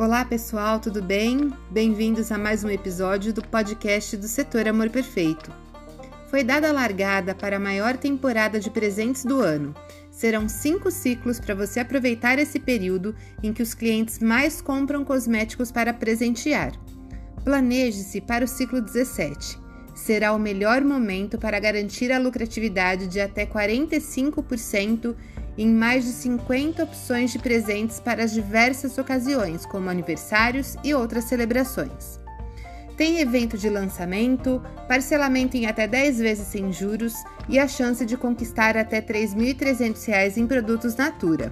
Olá pessoal, tudo bem? Bem-vindos a mais um episódio do podcast do Setor Amor Perfeito. Foi dada a largada para a maior temporada de presentes do ano. Serão cinco ciclos para você aproveitar esse período em que os clientes mais compram cosméticos para presentear. Planeje-se para o ciclo 17. Será o melhor momento para garantir a lucratividade de até 45% em mais de 50 opções de presentes para as diversas ocasiões, como aniversários e outras celebrações. Tem evento de lançamento, parcelamento em até 10 vezes sem juros e a chance de conquistar até R$ 3.300 em produtos Natura.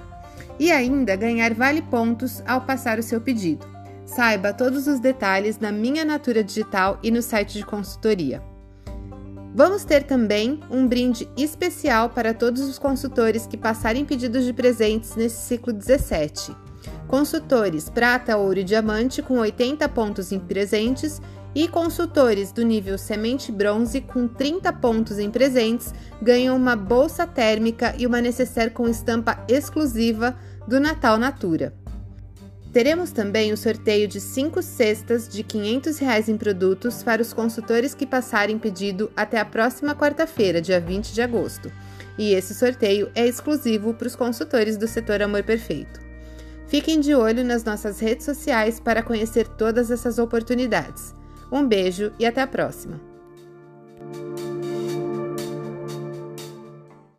E ainda ganhar vale pontos ao passar o seu pedido. Saiba todos os detalhes na Minha Natura Digital e no site de consultoria. Vamos ter também um brinde especial para todos os consultores que passarem pedidos de presentes nesse ciclo 17. Consultores prata, ouro e diamante com 80 pontos em presentes e consultores do nível semente bronze com 30 pontos em presentes ganham uma bolsa térmica e uma necessaire com estampa exclusiva do Natal Natura. Teremos também o sorteio de 5 cestas de 500 reais em produtos para os consultores que passarem pedido até a próxima quarta-feira, dia 20 de agosto. E esse sorteio é exclusivo para os consultores do setor Amor Perfeito. Fiquem de olho nas nossas redes sociais para conhecer todas essas oportunidades. Um beijo e até a próxima!